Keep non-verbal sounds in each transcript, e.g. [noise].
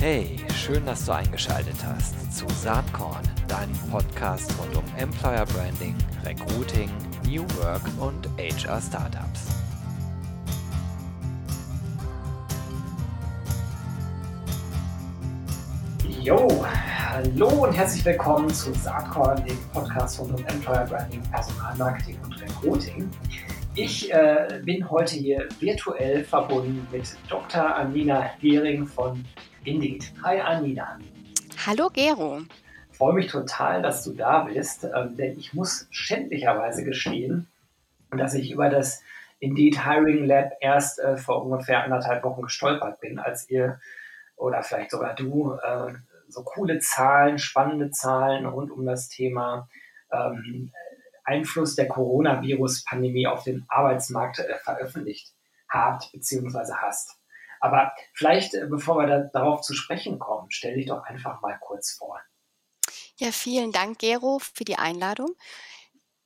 Hey, schön, dass du eingeschaltet hast zu Saatkorn, deinem Podcast rund um Employer Branding, Recruiting, New Work und HR Startups. Jo, hallo und herzlich willkommen zu Saatkorn, dem Podcast rund um Employer Branding, Personalmarketing und Recruiting. Ich äh, bin heute hier virtuell verbunden mit Dr. Anina Hering von Indeed. Hi Anina. Hallo Gero. Ich freue mich total, dass du da bist, ähm, denn ich muss schändlicherweise gestehen, dass ich über das Indeed Hiring Lab erst äh, vor ungefähr anderthalb Wochen gestolpert bin, als ihr oder vielleicht sogar du äh, so coole Zahlen, spannende Zahlen rund um das Thema ähm, Einfluss der Coronavirus-Pandemie auf den Arbeitsmarkt äh, veröffentlicht habt bzw. hast. Aber vielleicht, äh, bevor wir da, darauf zu sprechen kommen, stell dich doch einfach mal kurz vor. Ja, vielen Dank, Gero, für die Einladung.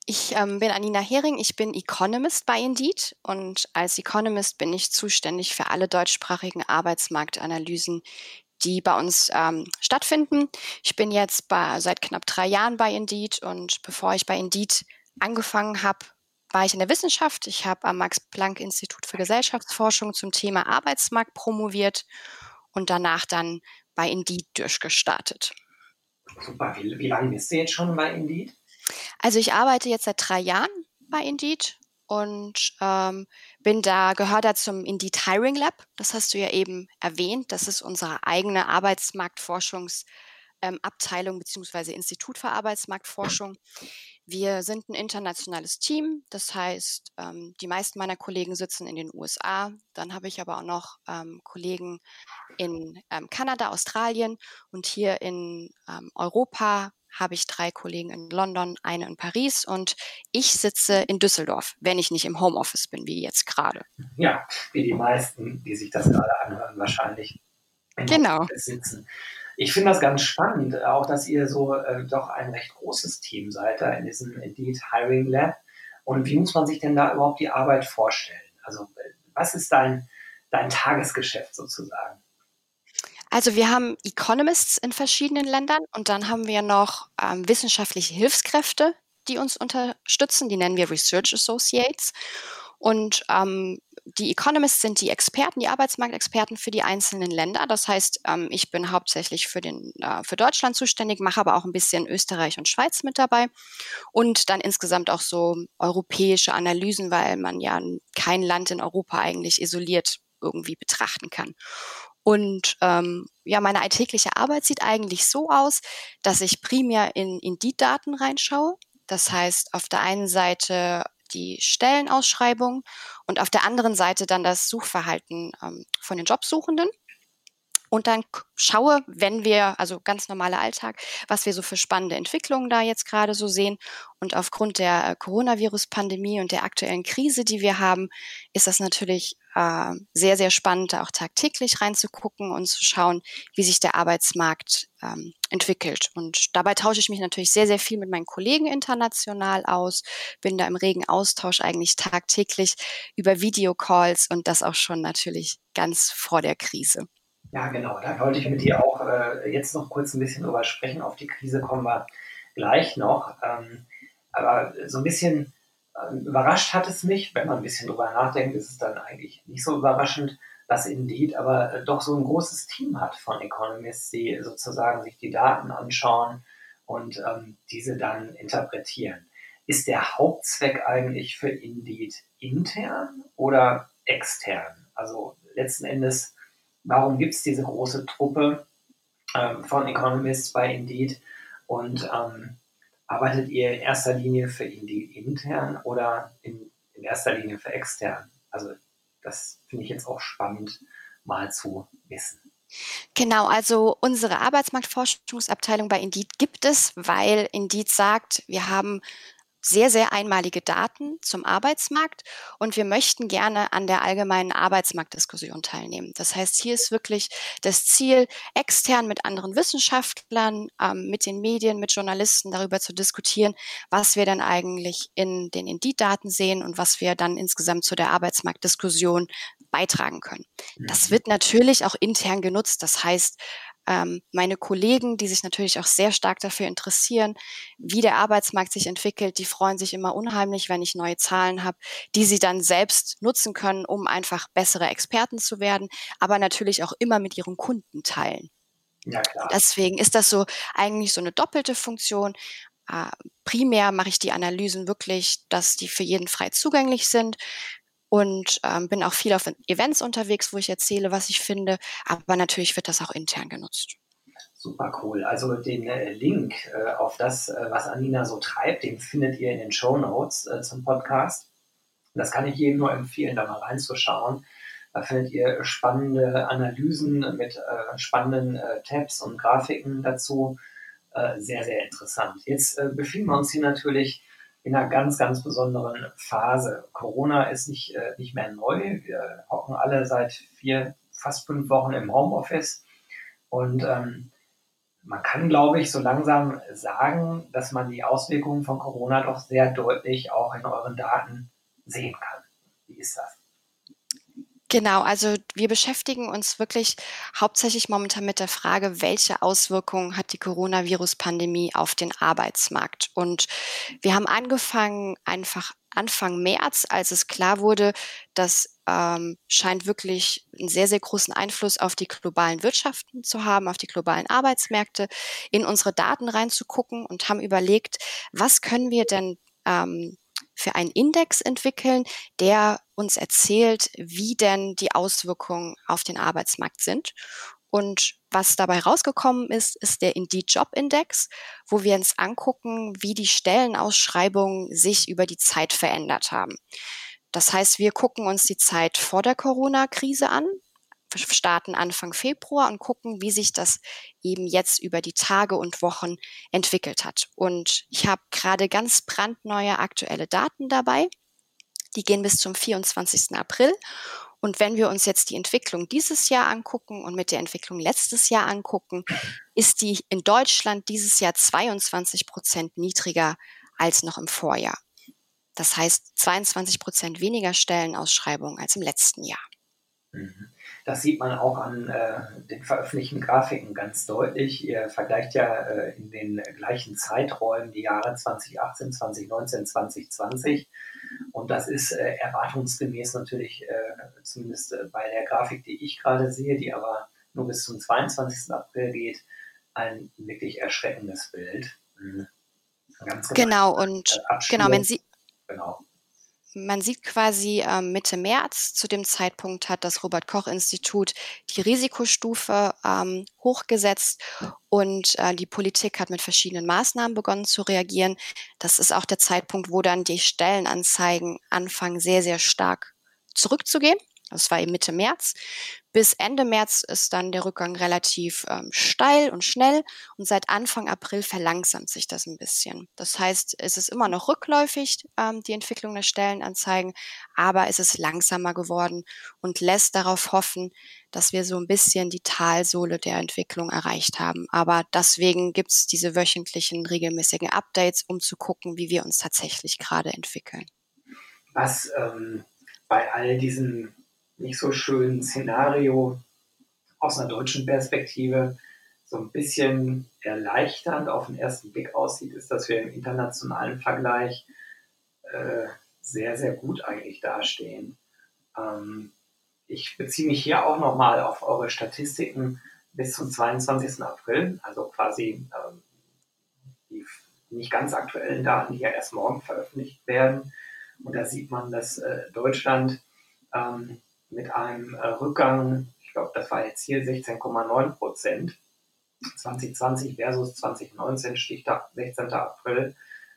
Ich ähm, bin Anina Hering, ich bin Economist bei Indeed und als Economist bin ich zuständig für alle deutschsprachigen Arbeitsmarktanalysen, die bei uns ähm, stattfinden. Ich bin jetzt bei, seit knapp drei Jahren bei Indeed und bevor ich bei Indeed angefangen habe, war ich in der Wissenschaft. Ich habe am Max-Planck-Institut für Gesellschaftsforschung zum Thema Arbeitsmarkt promoviert und danach dann bei Indeed durchgestartet. Super, wie, wie lange bist du jetzt schon bei Indeed? Also ich arbeite jetzt seit drei Jahren bei Indeed und ähm, bin da, gehöre da zum Indeed Hiring Lab. Das hast du ja eben erwähnt. Das ist unsere eigene Arbeitsmarktforschungsabteilung ähm, bzw. Institut für Arbeitsmarktforschung. Wir sind ein internationales Team, das heißt, ähm, die meisten meiner Kollegen sitzen in den USA. Dann habe ich aber auch noch ähm, Kollegen in ähm, Kanada, Australien und hier in ähm, Europa habe ich drei Kollegen in London, eine in Paris und ich sitze in Düsseldorf, wenn ich nicht im Homeoffice bin, wie jetzt gerade. Ja, wie die meisten, die sich das gerade anhören, wahrscheinlich genau. sitzen. Ich finde das ganz spannend, auch dass ihr so äh, doch ein recht großes Team seid da in diesem Indeed Hiring Lab. Und wie muss man sich denn da überhaupt die Arbeit vorstellen? Also was ist dein, dein Tagesgeschäft sozusagen? Also wir haben Economists in verschiedenen Ländern und dann haben wir noch ähm, wissenschaftliche Hilfskräfte, die uns unterstützen. Die nennen wir Research Associates. Und ähm, die Economists sind die Experten, die Arbeitsmarktexperten für die einzelnen Länder. Das heißt, ähm, ich bin hauptsächlich für, den, äh, für Deutschland zuständig, mache aber auch ein bisschen Österreich und Schweiz mit dabei und dann insgesamt auch so europäische Analysen, weil man ja kein Land in Europa eigentlich isoliert irgendwie betrachten kann. Und ähm, ja, meine alltägliche Arbeit sieht eigentlich so aus, dass ich primär in, in die Daten reinschaue. Das heißt, auf der einen Seite die Stellenausschreibung und auf der anderen Seite dann das Suchverhalten ähm, von den Jobsuchenden. Und dann schaue, wenn wir, also ganz normaler Alltag, was wir so für spannende Entwicklungen da jetzt gerade so sehen. Und aufgrund der äh, Coronavirus-Pandemie und der aktuellen Krise, die wir haben, ist das natürlich äh, sehr, sehr spannend, da auch tagtäglich reinzugucken und zu schauen, wie sich der Arbeitsmarkt ähm, entwickelt. Und dabei tausche ich mich natürlich sehr, sehr viel mit meinen Kollegen international aus, bin da im regen Austausch eigentlich tagtäglich über Videocalls und das auch schon natürlich ganz vor der Krise. Ja, genau. Da wollte ich mit dir auch äh, jetzt noch kurz ein bisschen drüber sprechen. Auf die Krise kommen wir gleich noch. Ähm, aber so ein bisschen ähm, überrascht hat es mich, wenn man ein bisschen drüber nachdenkt, ist es dann eigentlich nicht so überraschend, dass Indeed aber äh, doch so ein großes Team hat von Economists, die sozusagen sich die Daten anschauen und ähm, diese dann interpretieren. Ist der Hauptzweck eigentlich für Indeed intern oder extern? Also letzten Endes, warum gibt es diese große Truppe ähm, von Economists bei Indeed und ähm, arbeitet ihr in erster Linie für Indeed intern oder in, in erster Linie für extern? Also das finde ich jetzt auch spannend mal zu wissen. Genau, also unsere Arbeitsmarktforschungsabteilung bei Indeed gibt es, weil Indeed sagt, wir haben sehr, sehr einmalige Daten zum Arbeitsmarkt und wir möchten gerne an der allgemeinen Arbeitsmarktdiskussion teilnehmen. Das heißt, hier ist wirklich das Ziel, extern mit anderen Wissenschaftlern, ähm, mit den Medien, mit Journalisten darüber zu diskutieren, was wir dann eigentlich in den Indeed-Daten sehen und was wir dann insgesamt zu der Arbeitsmarktdiskussion beitragen können. Das mhm. wird natürlich auch intern genutzt. Das heißt, ähm, meine Kollegen, die sich natürlich auch sehr stark dafür interessieren, wie der Arbeitsmarkt sich entwickelt, die freuen sich immer unheimlich, wenn ich neue Zahlen habe, die sie dann selbst nutzen können, um einfach bessere Experten zu werden, aber natürlich auch immer mit ihren Kunden teilen. Ja, klar. Deswegen ist das so eigentlich so eine doppelte Funktion. Äh, primär mache ich die Analysen wirklich, dass die für jeden frei zugänglich sind und ähm, bin auch viel auf Events unterwegs, wo ich erzähle, was ich finde. Aber natürlich wird das auch intern genutzt. Super cool. Also den äh, Link äh, auf das, äh, was Anina so treibt, den findet ihr in den Show Notes äh, zum Podcast. Das kann ich jedem nur empfehlen, da mal reinzuschauen. Da findet ihr spannende Analysen mit äh, spannenden Tabs und Grafiken dazu. sehr, sehr interessant. Jetzt befinden wir uns hier natürlich in einer ganz, ganz besonderen Phase. Corona ist nicht, äh, nicht mehr neu. Wir hocken alle seit vier, fast fünf Wochen im Homeoffice. Und ähm, man kann, glaube ich, so langsam sagen, dass man die Auswirkungen von Corona doch sehr deutlich auch in euren Daten sehen kann. Wie ist das? Genau, also wir beschäftigen uns wirklich hauptsächlich momentan mit der Frage, welche Auswirkungen hat die Coronavirus-Pandemie auf den Arbeitsmarkt? Und wir haben angefangen, einfach Anfang März, als es klar wurde, das ähm, scheint wirklich einen sehr, sehr großen Einfluss auf die globalen Wirtschaften zu haben, auf die globalen Arbeitsmärkte, in unsere Daten reinzugucken und haben überlegt, was können wir denn ähm, für einen Index entwickeln, der uns erzählt, wie denn die Auswirkungen auf den Arbeitsmarkt sind. Und was dabei rausgekommen ist, ist der Indeed Job Index, wo wir uns angucken, wie die Stellenausschreibungen sich über die Zeit verändert haben. Das heißt, wir gucken uns die Zeit vor der Corona-Krise an, starten Anfang Februar und gucken, wie sich das eben jetzt über die Tage und Wochen entwickelt hat. Und ich habe gerade ganz brandneue aktuelle Daten dabei. Die gehen bis zum 24. April. Und wenn wir uns jetzt die Entwicklung dieses Jahr angucken und mit der Entwicklung letztes Jahr angucken, ist die in Deutschland dieses Jahr 22 Prozent niedriger als noch im Vorjahr. Das heißt 22 Prozent weniger Stellenausschreibungen als im letzten Jahr. Mhm. Das sieht man auch an äh, den veröffentlichten Grafiken ganz deutlich. Ihr vergleicht ja äh, in den gleichen Zeiträumen die Jahre 2018, 2019, 2020. Und das ist äh, erwartungsgemäß natürlich, äh, zumindest äh, bei der Grafik, die ich gerade sehe, die aber nur bis zum 22. April geht, ein wirklich erschreckendes Bild. Mhm. genau, und genau, wenn Sie, genau man sieht quasi äh, Mitte März, zu dem Zeitpunkt hat das Robert Koch Institut die Risikostufe ähm, hochgesetzt und äh, die Politik hat mit verschiedenen Maßnahmen begonnen zu reagieren. Das ist auch der Zeitpunkt, wo dann die Stellenanzeigen anfangen, sehr, sehr stark zurückzugehen. Das war eben Mitte März. Bis Ende März ist dann der Rückgang relativ ähm, steil und schnell und seit Anfang April verlangsamt sich das ein bisschen. Das heißt, es ist immer noch rückläufig, ähm, die Entwicklung der Stellenanzeigen, aber es ist langsamer geworden und lässt darauf hoffen, dass wir so ein bisschen die Talsohle der Entwicklung erreicht haben. Aber deswegen gibt es diese wöchentlichen, regelmäßigen Updates, um zu gucken, wie wir uns tatsächlich gerade entwickeln. Was ähm, bei all diesen nicht so schönen Szenario aus einer deutschen Perspektive so ein bisschen erleichternd auf den ersten Blick aussieht, ist, dass wir im internationalen Vergleich äh, sehr, sehr gut eigentlich dastehen. Ähm, ich beziehe mich hier auch nochmal auf eure Statistiken bis zum 22. April, also quasi ähm, die nicht ganz aktuellen Daten, die ja erst morgen veröffentlicht werden. Und da sieht man, dass äh, Deutschland ähm, mit einem äh, Rückgang, ich glaube, das war jetzt hier 16,9 Prozent, 2020 versus 2019, Stichtag 16. April,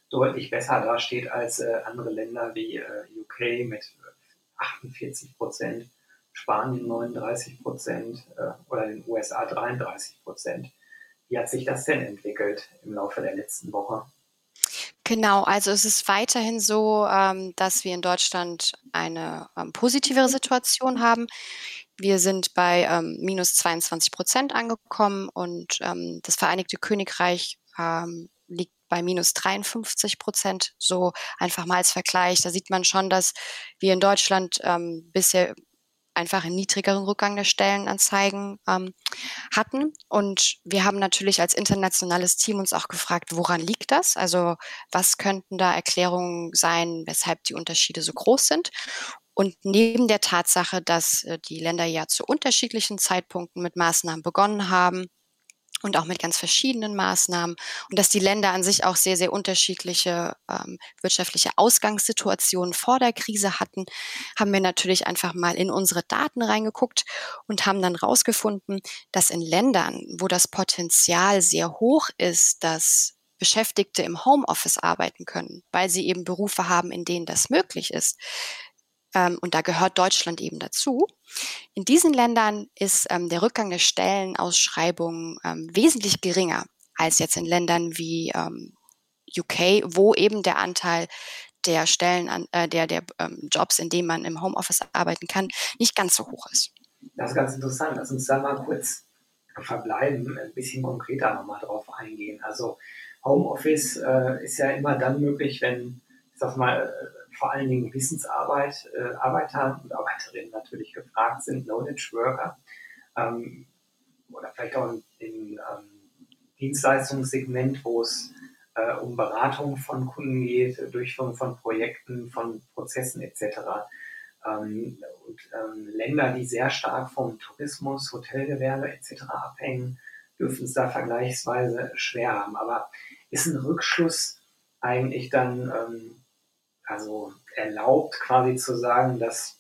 deutlich besser dasteht als äh, andere Länder wie äh, UK mit 48 Prozent, Spanien 39 Prozent äh, oder den USA 33 Prozent. Wie hat sich das denn entwickelt im Laufe der letzten Woche? Genau, also es ist weiterhin so, ähm, dass wir in Deutschland eine ähm, positivere Situation haben. Wir sind bei ähm, minus 22 Prozent angekommen und das Vereinigte Königreich liegt bei minus 53 Prozent. So einfach mal als Vergleich. Da sieht man schon, dass wir in Deutschland ähm, bisher einfach einen niedrigeren Rückgang der Stellenanzeigen ähm, hatten. Und wir haben natürlich als internationales Team uns auch gefragt, woran liegt das? Also was könnten da Erklärungen sein, weshalb die Unterschiede so groß sind? Und neben der Tatsache, dass äh, die Länder ja zu unterschiedlichen Zeitpunkten mit Maßnahmen begonnen haben, und auch mit ganz verschiedenen Maßnahmen und dass die Länder an sich auch sehr, sehr unterschiedliche ähm, wirtschaftliche Ausgangssituationen vor der Krise hatten, haben wir natürlich einfach mal in unsere Daten reingeguckt und haben dann rausgefunden, dass in Ländern, wo das Potenzial sehr hoch ist, dass Beschäftigte im Homeoffice arbeiten können, weil sie eben Berufe haben, in denen das möglich ist, ähm, und da gehört Deutschland eben dazu. In diesen Ländern ist ähm, der Rückgang der Stellenausschreibungen ähm, wesentlich geringer als jetzt in Ländern wie ähm, UK, wo eben der Anteil der Stellen, an, äh, der, der ähm, Jobs, in denen man im Homeoffice arbeiten kann, nicht ganz so hoch ist. Das ist ganz interessant. Lass uns da mal kurz verbleiben, ein bisschen konkreter nochmal drauf eingehen. Also Homeoffice äh, ist ja immer dann möglich, wenn, ich sag mal, vor allen Dingen Wissensarbeit, äh, Arbeiter und Arbeiterinnen natürlich gefragt sind, Knowledge Worker ähm, oder vielleicht auch im ähm, Dienstleistungssegment, wo es äh, um Beratung von Kunden geht, Durchführung von Projekten, von Prozessen etc. Ähm, und ähm, Länder, die sehr stark vom Tourismus, Hotelgewerbe etc. abhängen, dürfen es da vergleichsweise schwer haben. Aber ist ein Rückschluss eigentlich dann ähm, also erlaubt quasi zu sagen, dass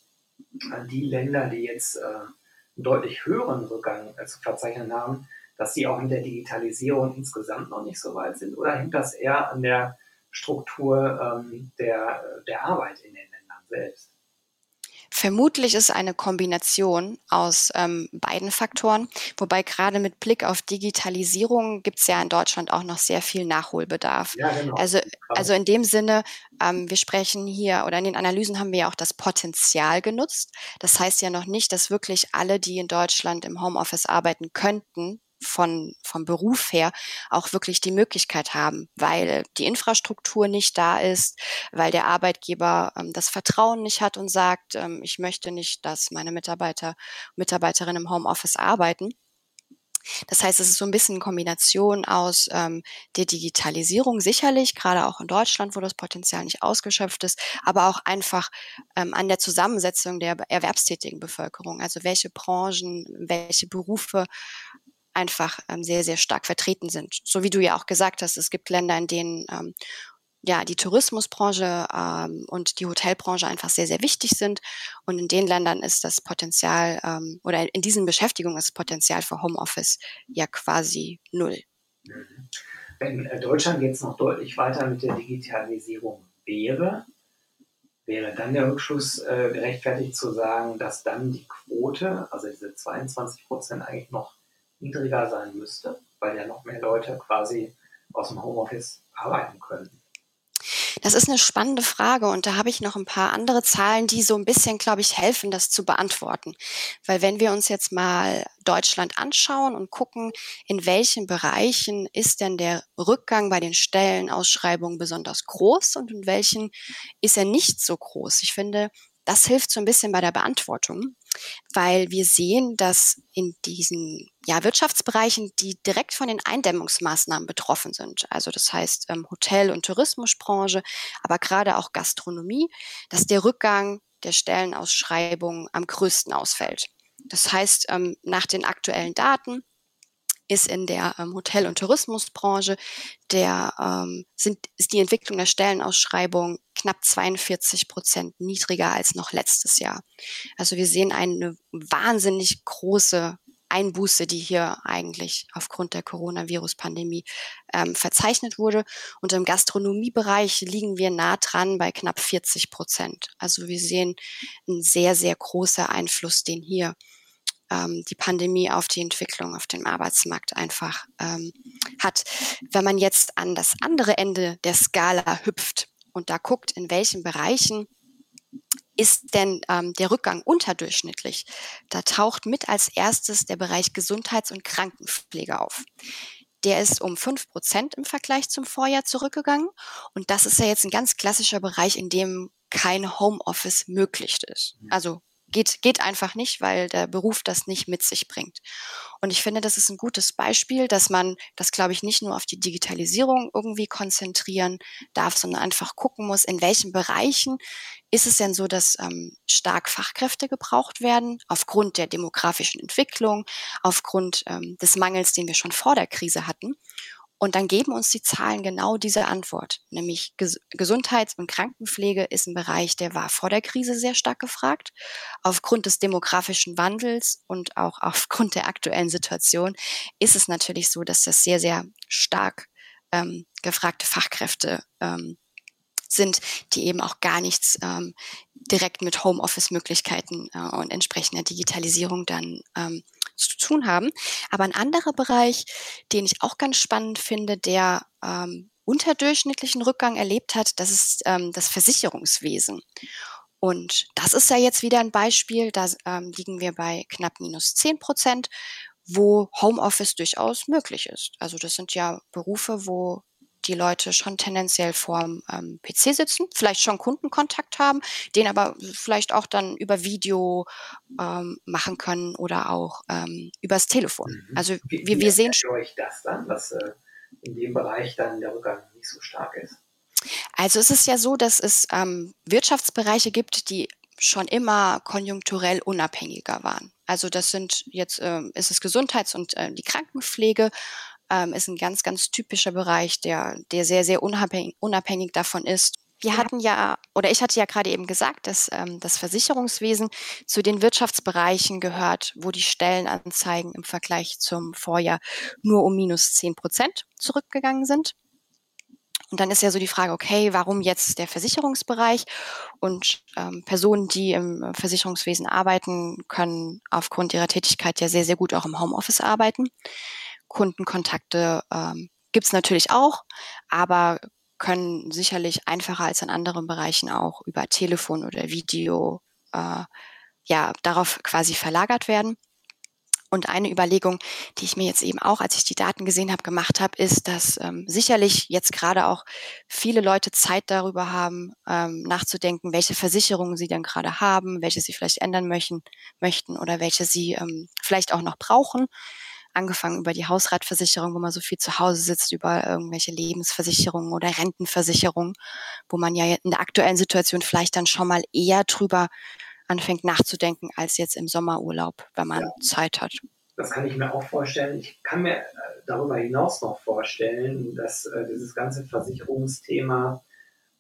die Länder, die jetzt äh, einen deutlich höheren Rückgang äh, zu verzeichnen haben, dass sie auch in der Digitalisierung insgesamt noch nicht so weit sind? Oder hängt das eher an der Struktur ähm, der, der Arbeit in den Ländern selbst? Vermutlich ist eine Kombination aus ähm, beiden Faktoren, wobei gerade mit Blick auf Digitalisierung gibt es ja in Deutschland auch noch sehr viel Nachholbedarf. Ja, genau. Also, also in dem Sinne, ähm, wir sprechen hier oder in den Analysen haben wir ja auch das Potenzial genutzt. Das heißt ja noch nicht, dass wirklich alle, die in Deutschland im Homeoffice arbeiten könnten, von, vom Beruf her auch wirklich die Möglichkeit haben, weil die Infrastruktur nicht da ist, weil der Arbeitgeber ähm, das Vertrauen nicht hat und sagt, ähm, ich möchte nicht, dass meine Mitarbeiter, Mitarbeiterinnen im Homeoffice arbeiten. Das heißt, es ist so ein bisschen eine Kombination aus ähm, der Digitalisierung, sicherlich, gerade auch in Deutschland, wo das Potenzial nicht ausgeschöpft ist, aber auch einfach ähm, an der Zusammensetzung der erwerbstätigen Bevölkerung. Also welche Branchen, welche Berufe einfach ähm, sehr, sehr stark vertreten sind. So wie du ja auch gesagt hast, es gibt Länder, in denen ähm, ja, die Tourismusbranche ähm, und die Hotelbranche einfach sehr, sehr wichtig sind. Und in den Ländern ist das Potenzial ähm, oder in diesen Beschäftigungen ist das Potenzial für Homeoffice ja quasi null. Wenn äh, Deutschland jetzt noch deutlich weiter mit der Digitalisierung wäre, wäre dann der Rückschluss äh, gerechtfertigt zu sagen, dass dann die Quote, also diese 22 Prozent eigentlich noch niedriger sein müsste, weil ja noch mehr Leute quasi aus dem Homeoffice arbeiten können. Das ist eine spannende Frage und da habe ich noch ein paar andere Zahlen, die so ein bisschen, glaube ich, helfen, das zu beantworten. Weil wenn wir uns jetzt mal Deutschland anschauen und gucken, in welchen Bereichen ist denn der Rückgang bei den Stellenausschreibungen besonders groß und in welchen ist er nicht so groß. Ich finde, das hilft so ein bisschen bei der Beantwortung weil wir sehen, dass in diesen ja, Wirtschaftsbereichen, die direkt von den Eindämmungsmaßnahmen betroffen sind, also das heißt ähm, Hotel- und Tourismusbranche, aber gerade auch Gastronomie, dass der Rückgang der Stellenausschreibungen am größten ausfällt. Das heißt, ähm, nach den aktuellen Daten ist in der ähm, Hotel- und Tourismusbranche der, ähm, sind, ist die Entwicklung der Stellenausschreibung knapp 42 Prozent niedriger als noch letztes Jahr. Also wir sehen eine wahnsinnig große Einbuße, die hier eigentlich aufgrund der Coronavirus-Pandemie ähm, verzeichnet wurde. Und im Gastronomiebereich liegen wir nah dran bei knapp 40 Prozent. Also wir sehen einen sehr, sehr großer Einfluss, den hier ähm, die Pandemie auf die Entwicklung auf dem Arbeitsmarkt einfach ähm, hat. Wenn man jetzt an das andere Ende der Skala hüpft und da guckt, in welchen Bereichen ist denn ähm, der Rückgang unterdurchschnittlich? Da taucht mit als erstes der Bereich Gesundheits- und Krankenpflege auf. Der ist um fünf Prozent im Vergleich zum Vorjahr zurückgegangen. Und das ist ja jetzt ein ganz klassischer Bereich, in dem kein Homeoffice möglich ist. Also geht, geht einfach nicht, weil der Beruf das nicht mit sich bringt. Und ich finde, das ist ein gutes Beispiel, dass man das, glaube ich, nicht nur auf die Digitalisierung irgendwie konzentrieren darf, sondern einfach gucken muss, in welchen Bereichen ist es denn so, dass ähm, stark Fachkräfte gebraucht werden, aufgrund der demografischen Entwicklung, aufgrund ähm, des Mangels, den wir schon vor der Krise hatten. Und dann geben uns die Zahlen genau diese Antwort, nämlich Ges Gesundheits- und Krankenpflege ist ein Bereich, der war vor der Krise sehr stark gefragt. Aufgrund des demografischen Wandels und auch aufgrund der aktuellen Situation ist es natürlich so, dass das sehr, sehr stark ähm, gefragte Fachkräfte ähm, sind, die eben auch gar nichts ähm, direkt mit Homeoffice-Möglichkeiten äh, und entsprechender Digitalisierung dann ähm, zu tun haben. Aber ein anderer Bereich, den ich auch ganz spannend finde, der ähm, unterdurchschnittlichen Rückgang erlebt hat, das ist ähm, das Versicherungswesen. Und das ist ja jetzt wieder ein Beispiel, da ähm, liegen wir bei knapp minus 10 Prozent, wo Homeoffice durchaus möglich ist. Also das sind ja Berufe, wo die Leute schon tendenziell vorm ähm, PC sitzen, vielleicht schon Kundenkontakt haben, den aber vielleicht auch dann über Video ähm, machen können oder auch ähm, übers Telefon. Mhm. Also wie, wir, wir sehen schon. euch das dann, dass äh, in dem Bereich dann der Rückgang nicht so stark ist? Also es ist ja so, dass es ähm, Wirtschaftsbereiche gibt, die schon immer konjunkturell unabhängiger waren. Also das sind jetzt ähm, ist es Gesundheits- und äh, die Krankenpflege ähm, ist ein ganz, ganz typischer Bereich, der, der sehr, sehr unabhängig, unabhängig davon ist. Wir ja. hatten ja, oder ich hatte ja gerade eben gesagt, dass ähm, das Versicherungswesen zu den Wirtschaftsbereichen gehört, wo die Stellenanzeigen im Vergleich zum Vorjahr nur um minus zehn Prozent zurückgegangen sind. Und dann ist ja so die Frage, okay, warum jetzt der Versicherungsbereich? Und ähm, Personen, die im Versicherungswesen arbeiten, können aufgrund ihrer Tätigkeit ja sehr, sehr gut auch im Homeoffice arbeiten. Kundenkontakte ähm, gibt es natürlich auch, aber können sicherlich einfacher als in anderen Bereichen auch über Telefon oder Video äh, ja darauf quasi verlagert werden. Und eine Überlegung, die ich mir jetzt eben auch, als ich die Daten gesehen habe, gemacht habe, ist, dass ähm, sicherlich jetzt gerade auch viele Leute Zeit darüber haben, ähm, nachzudenken, welche Versicherungen sie denn gerade haben, welche sie vielleicht ändern möchten, möchten oder welche sie ähm, vielleicht auch noch brauchen angefangen über die Hausratversicherung, wo man so viel zu Hause sitzt, über irgendwelche Lebensversicherungen oder Rentenversicherungen, wo man ja in der aktuellen Situation vielleicht dann schon mal eher drüber anfängt nachzudenken als jetzt im Sommerurlaub, wenn man ja. Zeit hat. Das kann ich mir auch vorstellen. Ich kann mir äh, darüber hinaus noch vorstellen, dass äh, dieses ganze Versicherungsthema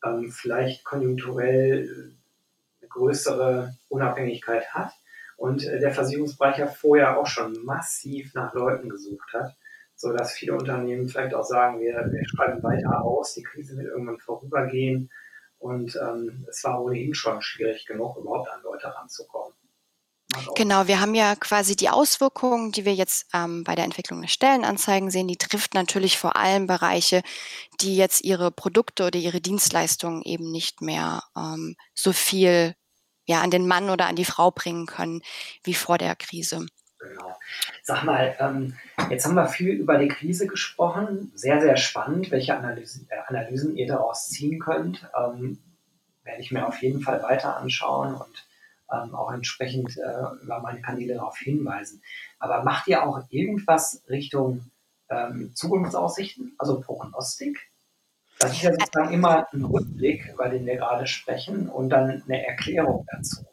ähm, vielleicht konjunkturell eine größere Unabhängigkeit hat und äh, der Versicherungsbereich ja vorher auch schon massiv nach Leuten gesucht hat, so dass viele Unternehmen vielleicht auch sagen, wir, wir schreiben weiter aus, die Krise wird irgendwann vorübergehen und ähm, es war ohnehin schon schwierig genug, überhaupt an Leute ranzukommen. Genau, wir haben ja quasi die Auswirkungen, die wir jetzt ähm, bei der Entwicklung der Stellenanzeigen sehen, die trifft natürlich vor allem Bereiche, die jetzt ihre Produkte oder ihre Dienstleistungen eben nicht mehr ähm, so viel ja, an den Mann oder an die Frau bringen können, wie vor der Krise. Genau. Sag mal, ähm, jetzt haben wir viel über die Krise gesprochen. Sehr, sehr spannend, welche Analysen, äh, Analysen ihr daraus ziehen könnt. Ähm, werde ich mir auf jeden Fall weiter anschauen und ähm, auch entsprechend äh, über meine Kanäle darauf hinweisen. Aber macht ihr auch irgendwas Richtung ähm, Zukunftsaussichten, also Prognostik? Das ist ja sozusagen immer ein Rückblick, über den wir gerade sprechen, und dann eine Erklärung dazu.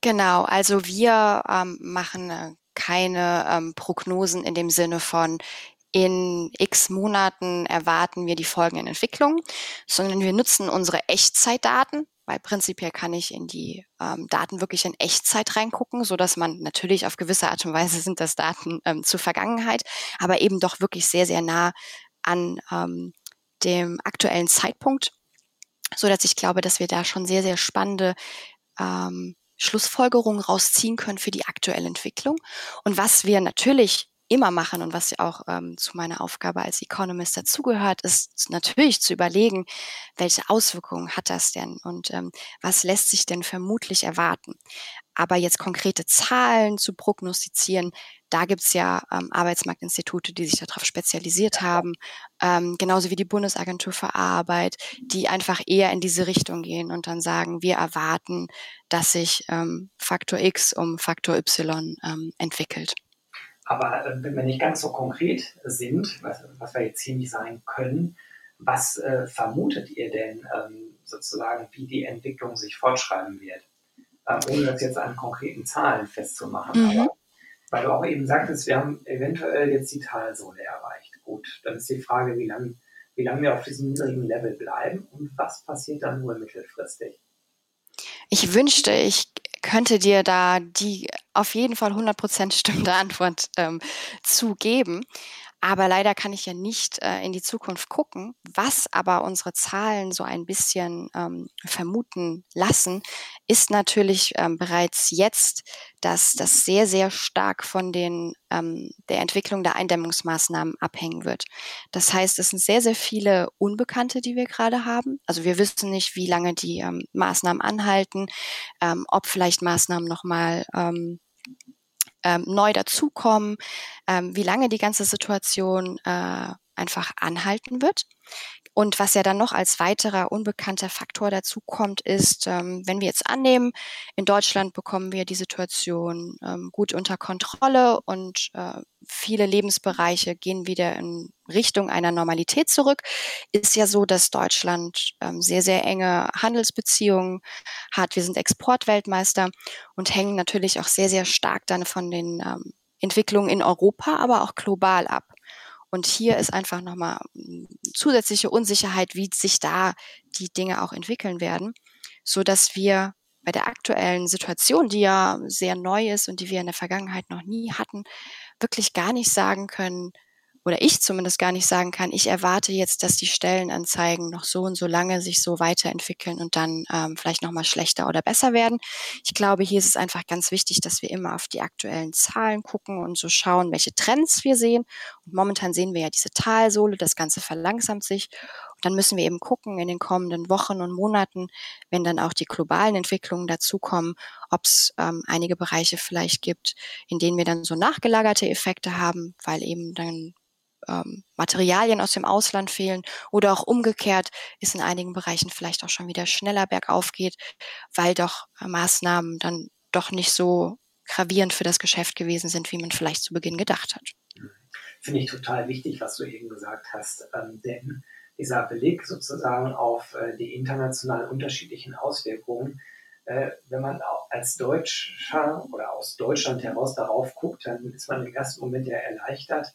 Genau, also wir ähm, machen äh, keine ähm, Prognosen in dem Sinne von, in x Monaten erwarten wir die folgenden Entwicklungen, sondern wir nutzen unsere Echtzeitdaten, weil prinzipiell kann ich in die ähm, Daten wirklich in Echtzeit reingucken, so dass man natürlich auf gewisse Art und Weise sind das Daten ähm, zur Vergangenheit, aber eben doch wirklich sehr, sehr nah an ähm, dem aktuellen Zeitpunkt, so dass ich glaube, dass wir da schon sehr, sehr spannende ähm, Schlussfolgerungen rausziehen können für die aktuelle Entwicklung. Und was wir natürlich immer machen und was auch ähm, zu meiner Aufgabe als Economist dazugehört, ist natürlich zu überlegen, welche Auswirkungen hat das denn und ähm, was lässt sich denn vermutlich erwarten. Aber jetzt konkrete Zahlen zu prognostizieren, da gibt's ja ähm, Arbeitsmarktinstitute, die sich darauf spezialisiert haben, ähm, genauso wie die Bundesagentur für Arbeit, die einfach eher in diese Richtung gehen und dann sagen, wir erwarten, dass sich ähm, Faktor X um Faktor Y ähm, entwickelt. Aber äh, wenn wir nicht ganz so konkret sind, was, was wir jetzt hier nicht sein können, was äh, vermutet ihr denn ähm, sozusagen, wie die Entwicklung sich fortschreiben wird? Äh, ohne das jetzt an konkreten Zahlen festzumachen. Mhm. Aber weil du auch eben sagtest, wir haben eventuell jetzt die Talsohle erreicht. Gut, dann ist die Frage, wie lange wie lang wir auf diesem niedrigen Level bleiben und was passiert dann nur mittelfristig. Ich wünschte, ich könnte dir da die auf jeden Fall 100% stimmende Antwort ähm, zugeben. Aber leider kann ich ja nicht äh, in die Zukunft gucken. Was aber unsere Zahlen so ein bisschen ähm, vermuten lassen, ist natürlich ähm, bereits jetzt, dass das sehr, sehr stark von den, ähm, der Entwicklung der Eindämmungsmaßnahmen abhängen wird. Das heißt, es sind sehr, sehr viele Unbekannte, die wir gerade haben. Also wir wissen nicht, wie lange die ähm, Maßnahmen anhalten, ähm, ob vielleicht Maßnahmen nochmal ähm, ähm, neu dazukommen, ähm, wie lange die ganze Situation äh, einfach anhalten wird. Und was ja dann noch als weiterer unbekannter Faktor dazu kommt, ist, ähm, wenn wir jetzt annehmen, in Deutschland bekommen wir die Situation ähm, gut unter Kontrolle und äh, viele Lebensbereiche gehen wieder in Richtung einer Normalität zurück, ist ja so, dass Deutschland ähm, sehr, sehr enge Handelsbeziehungen hat. Wir sind Exportweltmeister und hängen natürlich auch sehr, sehr stark dann von den ähm, Entwicklungen in Europa, aber auch global ab. Und hier ist einfach nochmal hm, zusätzliche Unsicherheit, wie sich da die Dinge auch entwickeln werden, so dass wir bei der aktuellen Situation, die ja sehr neu ist und die wir in der Vergangenheit noch nie hatten, wirklich gar nicht sagen können, oder ich zumindest gar nicht sagen kann, ich erwarte jetzt, dass die Stellenanzeigen noch so und so lange sich so weiterentwickeln und dann ähm, vielleicht nochmal schlechter oder besser werden. Ich glaube, hier ist es einfach ganz wichtig, dass wir immer auf die aktuellen Zahlen gucken und so schauen, welche Trends wir sehen. Und momentan sehen wir ja diese Talsohle, das Ganze verlangsamt sich. Und dann müssen wir eben gucken in den kommenden Wochen und Monaten, wenn dann auch die globalen Entwicklungen dazukommen, ob es ähm, einige Bereiche vielleicht gibt, in denen wir dann so nachgelagerte Effekte haben, weil eben dann ähm, Materialien aus dem Ausland fehlen oder auch umgekehrt ist in einigen Bereichen vielleicht auch schon wieder schneller bergauf geht, weil doch äh, Maßnahmen dann doch nicht so gravierend für das Geschäft gewesen sind, wie man vielleicht zu Beginn gedacht hat. Finde ich total wichtig, was du eben gesagt hast, ähm, denn dieser Beleg sozusagen auf äh, die international unterschiedlichen Auswirkungen, äh, wenn man als Deutscher oder aus Deutschland heraus darauf guckt, dann ist man im ersten Moment ja erleichtert,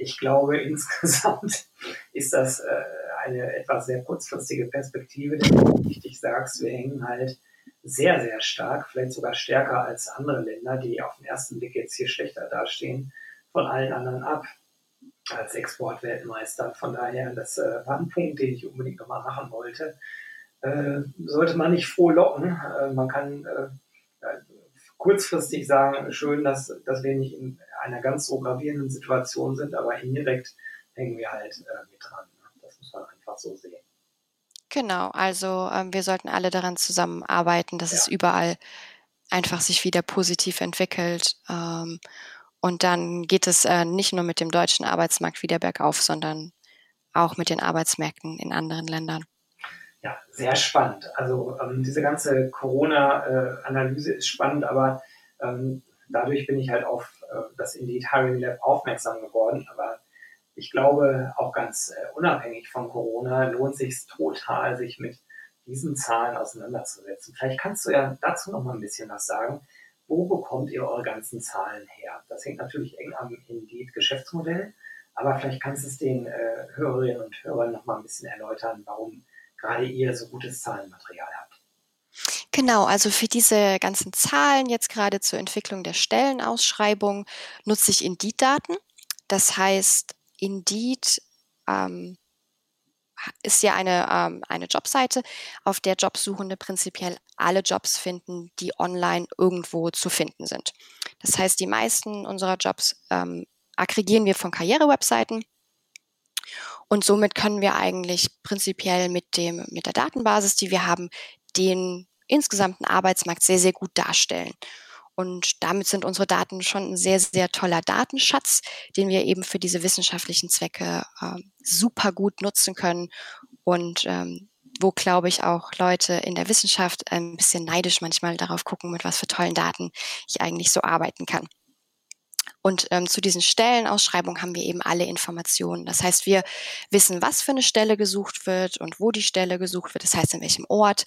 ich glaube, [laughs] insgesamt ist das äh, eine etwas sehr kurzfristige Perspektive, denn wie du richtig sagst, wir hängen halt sehr, sehr stark, vielleicht sogar stärker als andere Länder, die auf den ersten Blick jetzt hier schlechter dastehen, von allen anderen ab als Exportweltmeister. Von daher, das äh, war ein Punkt, den ich unbedingt nochmal machen wollte. Äh, sollte man nicht froh locken. Äh, man kann äh, kurzfristig sagen, schön, dass, dass wir nicht in einer ganz so gravierenden Situation sind, aber indirekt hängen wir halt äh, mit dran. Ne? Das muss man einfach so sehen. Genau, also ähm, wir sollten alle daran zusammenarbeiten, dass ja. es überall einfach sich wieder positiv entwickelt. Ähm, und dann geht es äh, nicht nur mit dem deutschen Arbeitsmarkt wieder bergauf, sondern auch mit den Arbeitsmärkten in anderen Ländern. Ja, sehr spannend. Also ähm, diese ganze Corona-Analyse äh, ist spannend, aber ähm, dadurch bin ich halt auf äh, das Indeed Hiring Lab aufmerksam geworden. Aber ich glaube, auch ganz äh, unabhängig von Corona lohnt sich total, sich mit diesen Zahlen auseinanderzusetzen. Vielleicht kannst du ja dazu noch mal ein bisschen was sagen. Wo bekommt ihr eure ganzen Zahlen her? Das hängt natürlich eng am Indeed-Geschäftsmodell, aber vielleicht kannst du es den äh, Hörerinnen und Hörern noch mal ein bisschen erläutern, warum gerade ihr so gutes Zahlenmaterial habt. Genau, also für diese ganzen Zahlen jetzt gerade zur Entwicklung der Stellenausschreibung nutze ich Indeed-Daten. Das heißt, Indeed ähm, ist ja eine, ähm, eine Jobseite, auf der Jobsuchende prinzipiell alle Jobs finden, die online irgendwo zu finden sind. Das heißt, die meisten unserer Jobs ähm, aggregieren wir von Karrierewebseiten und somit können wir eigentlich prinzipiell mit dem, mit der Datenbasis, die wir haben, den insgesamten Arbeitsmarkt sehr, sehr gut darstellen. Und damit sind unsere Daten schon ein sehr, sehr toller Datenschatz, den wir eben für diese wissenschaftlichen Zwecke äh, super gut nutzen können und ähm, wo, glaube ich, auch Leute in der Wissenschaft ein bisschen neidisch manchmal darauf gucken, mit was für tollen Daten ich eigentlich so arbeiten kann. Und ähm, zu diesen Stellenausschreibungen haben wir eben alle Informationen. Das heißt, wir wissen, was für eine Stelle gesucht wird und wo die Stelle gesucht wird. Das heißt, in welchem Ort.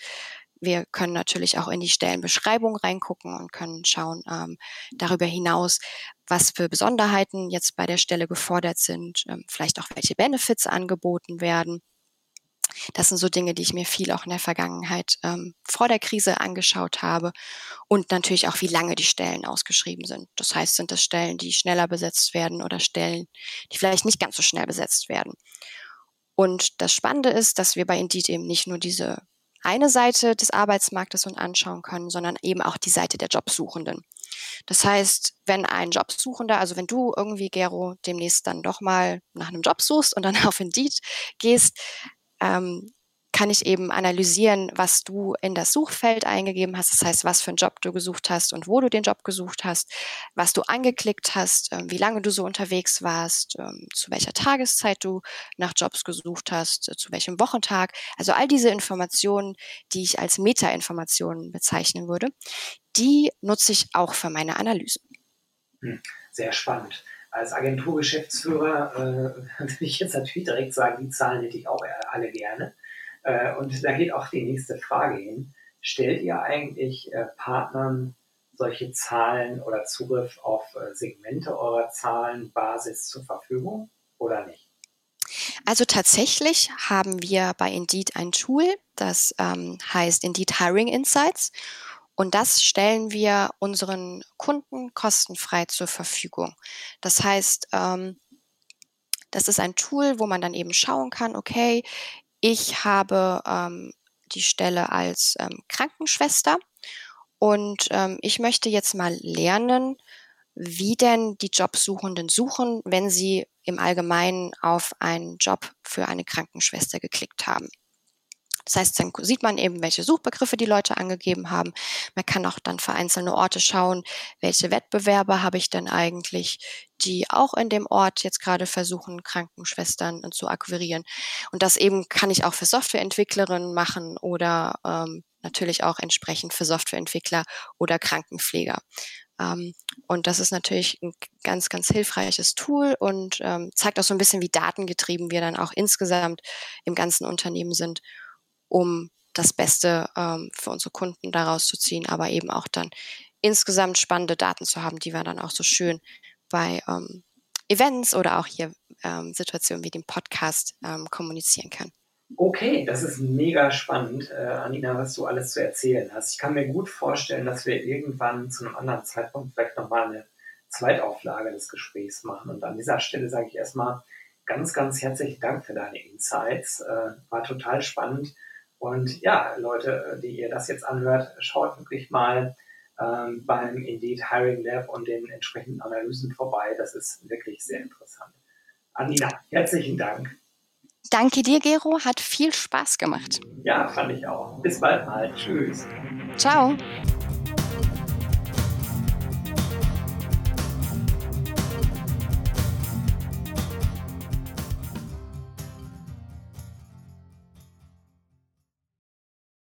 Wir können natürlich auch in die Stellenbeschreibung reingucken und können schauen ähm, darüber hinaus, was für Besonderheiten jetzt bei der Stelle gefordert sind, ähm, vielleicht auch welche Benefits angeboten werden. Das sind so Dinge, die ich mir viel auch in der Vergangenheit ähm, vor der Krise angeschaut habe. Und natürlich auch, wie lange die Stellen ausgeschrieben sind. Das heißt, sind das Stellen, die schneller besetzt werden oder Stellen, die vielleicht nicht ganz so schnell besetzt werden. Und das Spannende ist, dass wir bei Indeed eben nicht nur diese eine Seite des Arbeitsmarktes uns anschauen können, sondern eben auch die Seite der Jobsuchenden. Das heißt, wenn ein Jobsuchender, also wenn du irgendwie, Gero, demnächst dann doch mal nach einem Job suchst und dann [laughs] auf Indeed gehst, ähm, kann ich eben analysieren, was du in das Suchfeld eingegeben hast. Das heißt, was für einen Job du gesucht hast und wo du den Job gesucht hast, was du angeklickt hast, ähm, wie lange du so unterwegs warst, ähm, zu welcher Tageszeit du nach Jobs gesucht hast, äh, zu welchem Wochentag. Also all diese Informationen, die ich als Meta-Informationen bezeichnen würde, die nutze ich auch für meine Analysen. Hm, sehr spannend als Agenturgeschäftsführer äh, [laughs] würde ich jetzt natürlich direkt sagen, die Zahlen hätte ich auch alle gerne. Äh, und da geht auch die nächste Frage hin. Stellt ihr eigentlich äh, Partnern solche Zahlen oder Zugriff auf äh, Segmente eurer Zahlenbasis zur Verfügung oder nicht? Also tatsächlich haben wir bei Indeed ein Tool, das ähm, heißt Indeed Hiring Insights. Und das stellen wir unseren Kunden kostenfrei zur Verfügung. Das heißt, ähm, das ist ein Tool, wo man dann eben schauen kann, okay, ich habe ähm, die Stelle als ähm, Krankenschwester und ähm, ich möchte jetzt mal lernen, wie denn die Jobsuchenden suchen, wenn sie im Allgemeinen auf einen Job für eine Krankenschwester geklickt haben. Das heißt, dann sieht man eben, welche Suchbegriffe die Leute angegeben haben. Man kann auch dann für einzelne Orte schauen, welche Wettbewerber habe ich denn eigentlich, die auch in dem Ort jetzt gerade versuchen, Krankenschwestern zu akquirieren. Und das eben kann ich auch für Softwareentwicklerinnen machen oder ähm, natürlich auch entsprechend für Softwareentwickler oder Krankenpfleger. Ähm, und das ist natürlich ein ganz, ganz hilfreiches Tool und ähm, zeigt auch so ein bisschen, wie datengetrieben wir dann auch insgesamt im ganzen Unternehmen sind um das Beste ähm, für unsere Kunden daraus zu ziehen, aber eben auch dann insgesamt spannende Daten zu haben, die wir dann auch so schön bei ähm, Events oder auch hier ähm, Situationen wie dem Podcast ähm, kommunizieren können. Okay, das ist mega spannend, äh, Anina, was du alles zu erzählen hast. Ich kann mir gut vorstellen, dass wir irgendwann zu einem anderen Zeitpunkt vielleicht nochmal eine Zweitauflage des Gesprächs machen. Und an dieser Stelle sage ich erstmal ganz, ganz herzlichen Dank für deine Insights. Äh, war total spannend. Und ja, Leute, die ihr das jetzt anhört, schaut wirklich mal ähm, beim Indeed Hiring Lab und den entsprechenden Analysen vorbei. Das ist wirklich sehr interessant. Anina, herzlichen Dank. Danke dir, Gero. Hat viel Spaß gemacht. Ja, fand ich auch. Bis bald mal. Tschüss. Ciao.